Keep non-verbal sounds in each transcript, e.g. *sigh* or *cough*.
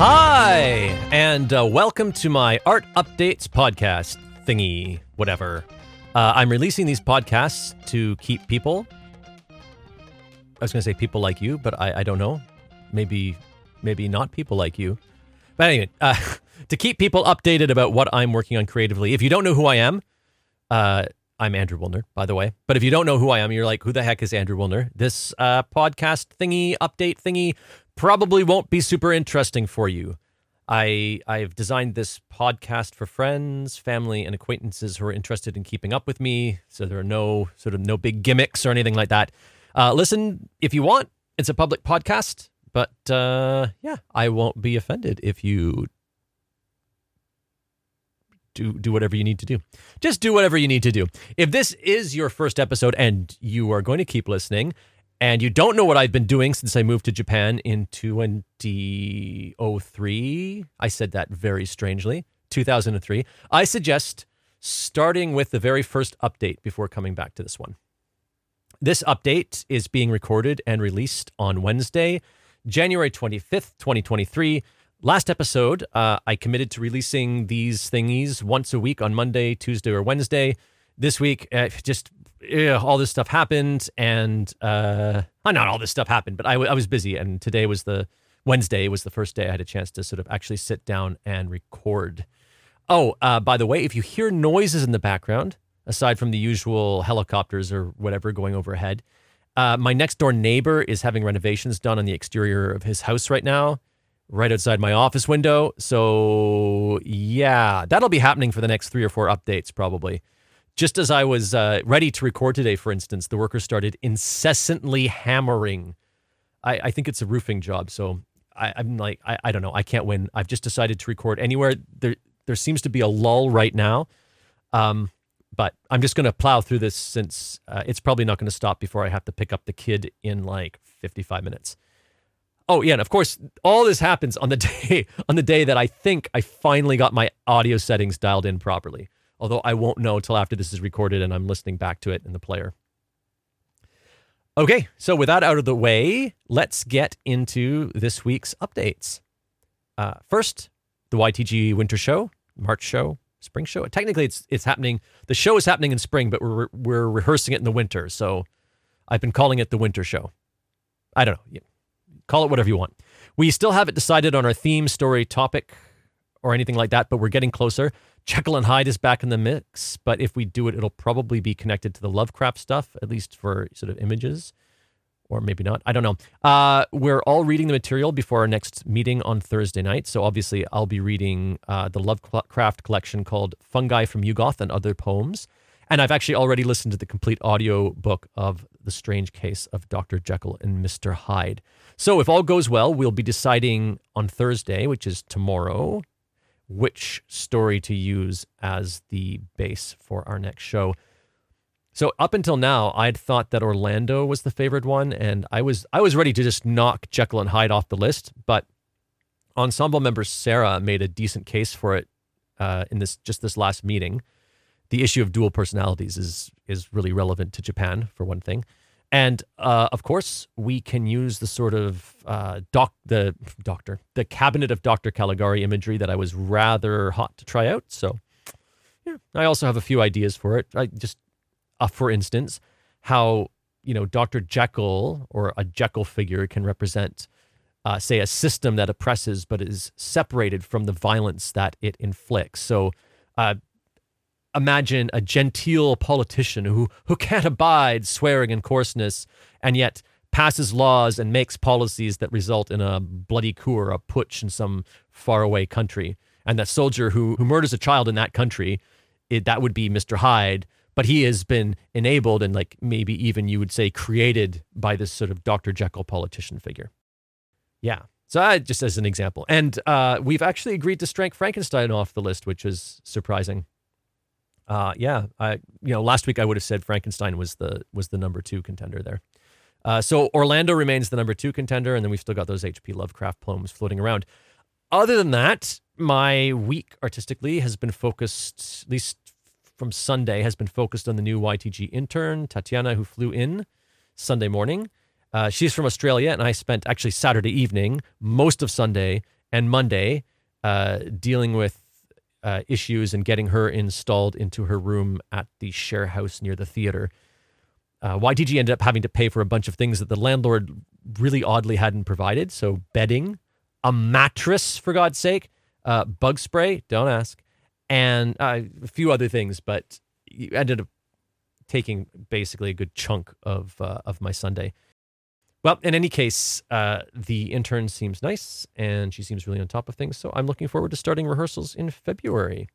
Hi, and uh, welcome to my Art Updates podcast thingy, whatever. Uh, I'm releasing these podcasts to keep people. I was going to say people like you, but I, I don't know. Maybe, maybe not people like you. But anyway, uh, *laughs* to keep people updated about what I'm working on creatively. If you don't know who I am, uh, I'm Andrew Woolner, by the way. But if you don't know who I am, you're like, who the heck is Andrew Woolner? This uh, podcast thingy, update thingy, probably won't be super interesting for you. I I've designed this podcast for friends, family, and acquaintances who are interested in keeping up with me. So there are no sort of no big gimmicks or anything like that. Uh, listen if you want. It's a public podcast, but uh, yeah, I won't be offended if you do do whatever you need to do. Just do whatever you need to do. If this is your first episode and you are going to keep listening and you don't know what I've been doing since I moved to Japan in 2003, I said that very strangely, 2003, I suggest starting with the very first update before coming back to this one. This update is being recorded and released on Wednesday, January 25th, 2023. Last episode, uh, I committed to releasing these thingies once a week on Monday, Tuesday, or Wednesday. This week, uh, just uh, all this stuff happened, and uh, not all this stuff happened, but I, w- I was busy, and today was the Wednesday was the first day I had a chance to sort of actually sit down and record. Oh, uh, by the way, if you hear noises in the background, aside from the usual helicopters or whatever going overhead, uh, my next door neighbor is having renovations done on the exterior of his house right now right outside my office window. So, yeah, that'll be happening for the next three or four updates, probably. Just as I was uh, ready to record today, for instance, the workers started incessantly hammering. I, I think it's a roofing job. So I, am like, I, I don't know. I can't win. I've just decided to record anywhere. There, there seems to be a lull right now. Um, but I'm just going to plow through this since uh, it's probably not going to stop before I have to pick up the kid in like 55 minutes. Oh yeah, and of course, all this happens on the *laughs* day on the day that I think I finally got my audio settings dialed in properly. Although I won't know until after this is recorded and I'm listening back to it in the player. Okay, so with that out of the way, let's get into this week's updates. Uh, first, the YTG Winter Show, March Show, Spring Show. Technically, it's it's happening. The show is happening in spring, but we're we're rehearsing it in the winter. So, I've been calling it the Winter Show. I don't know. Call it whatever you want. We still haven't decided on our theme, story, topic, or anything like that, but we're getting closer. Jekyll and Hyde is back in the mix, but if we do it, it'll probably be connected to the Lovecraft stuff, at least for sort of images, or maybe not. I don't know. Uh, we're all reading the material before our next meeting on Thursday night. So obviously, I'll be reading uh, the Lovecraft collection called Fungi from Yuggoth and Other Poems. And I've actually already listened to the complete audio book of The Strange Case of Dr. Jekyll and Mr. Hyde. So, if all goes well, we'll be deciding on Thursday, which is tomorrow, which story to use as the base for our next show. So up until now, I'd thought that Orlando was the favored one, and I was I was ready to just knock Jekyll and Hyde off the list. But ensemble member Sarah made a decent case for it uh, in this just this last meeting. The issue of dual personalities is is really relevant to Japan for one thing, and uh, of course, we can use the sort of uh, doc, the doctor, the cabinet of Dr. Caligari imagery that I was rather hot to try out. So, yeah, I also have a few ideas for it. I just, uh, for instance, how you know Dr. Jekyll or a Jekyll figure can represent, uh, say, a system that oppresses but is separated from the violence that it inflicts. So, uh, imagine a genteel politician who, who can't abide swearing and coarseness and yet passes laws and makes policies that result in a bloody coup or a putsch in some faraway country. And that soldier who, who murders a child in that country, it, that would be Mr. Hyde. But he has been enabled and, like, maybe even you would say created by this sort of Dr. Jekyll politician figure. Yeah. So, uh, just as an example. And uh, we've actually agreed to strike Frankenstein off the list, which is surprising. Uh, yeah, I you know last week I would have said Frankenstein was the was the number two contender there. Uh, so Orlando remains the number two contender, and then we've still got those H.P. Lovecraft poems floating around. Other than that, my week artistically has been focused, at least from Sunday, has been focused on the new YTG intern Tatiana, who flew in Sunday morning. Uh, she's from Australia, and I spent actually Saturday evening, most of Sunday, and Monday, uh, dealing with uh, issues and getting her installed into her room at the share house near the theater. Uh, YTG ended up having to pay for a bunch of things that the landlord really oddly hadn't provided. So, bedding, a mattress, for God's sake, uh, bug spray, don't ask, and uh, a few other things. But you ended up taking basically a good chunk of uh, of my Sunday. Well, in any case, uh, the intern seems nice and she seems really on top of things. So I'm looking forward to starting rehearsals in February.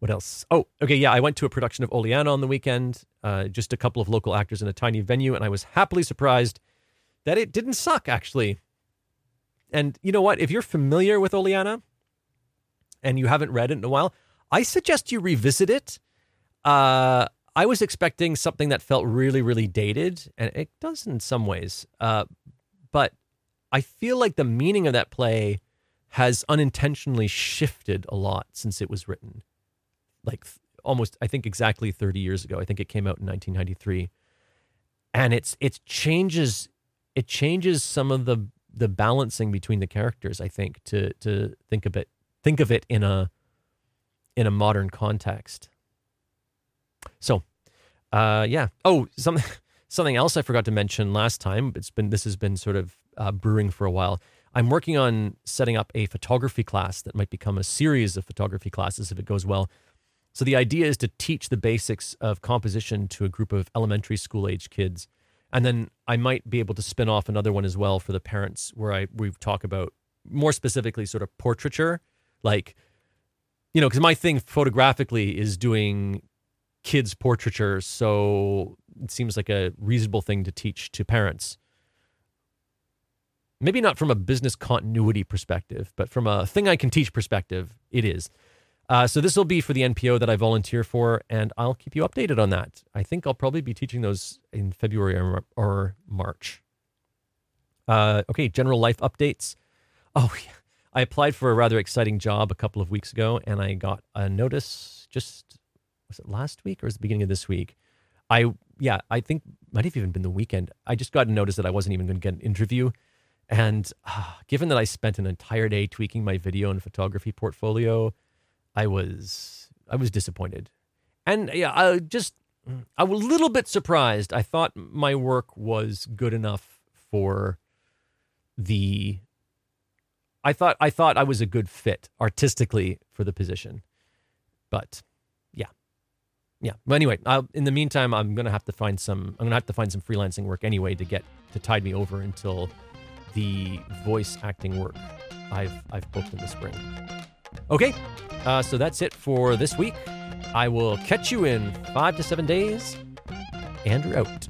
What else? Oh, okay. Yeah, I went to a production of Oleanna on the weekend, uh, just a couple of local actors in a tiny venue, and I was happily surprised that it didn't suck, actually. And you know what? If you're familiar with Oleanna and you haven't read it in a while, I suggest you revisit it. Uh, I was expecting something that felt really, really dated, and it does in some ways. Uh, but I feel like the meaning of that play has unintentionally shifted a lot since it was written. Like almost, I think exactly 30 years ago. I think it came out in 1993, and it's it changes it changes some of the the balancing between the characters. I think to to think of it think of it in a in a modern context. So, uh, yeah. Oh, something *laughs* something else I forgot to mention last time. It's been this has been sort of uh, brewing for a while. I'm working on setting up a photography class that might become a series of photography classes if it goes well. So the idea is to teach the basics of composition to a group of elementary school age kids, and then I might be able to spin off another one as well for the parents, where I we talk about more specifically sort of portraiture, like you know, because my thing photographically is doing kids' portraiture, so it seems like a reasonable thing to teach to parents. Maybe not from a business continuity perspective, but from a thing I can teach perspective, it is. Uh, so this will be for the NPO that I volunteer for, and I'll keep you updated on that. I think I'll probably be teaching those in February or, or March. Uh, okay, general life updates. Oh, yeah. I applied for a rather exciting job a couple of weeks ago, and I got a notice just was it last week or was it the beginning of this week? I yeah, I think might have even been the weekend. I just got a notice that I wasn't even going to get an interview, and uh, given that I spent an entire day tweaking my video and photography portfolio, I was I was disappointed, and yeah, I just I was a little bit surprised. I thought my work was good enough for the. I thought I thought I was a good fit artistically for the position, but yeah. Well, anyway, I'll, in the meantime, I'm gonna have to find some. I'm gonna have to find some freelancing work anyway to get to tide me over until the voice acting work I've I've booked in the spring. Okay, uh, so that's it for this week. I will catch you in five to seven days. Andrew out.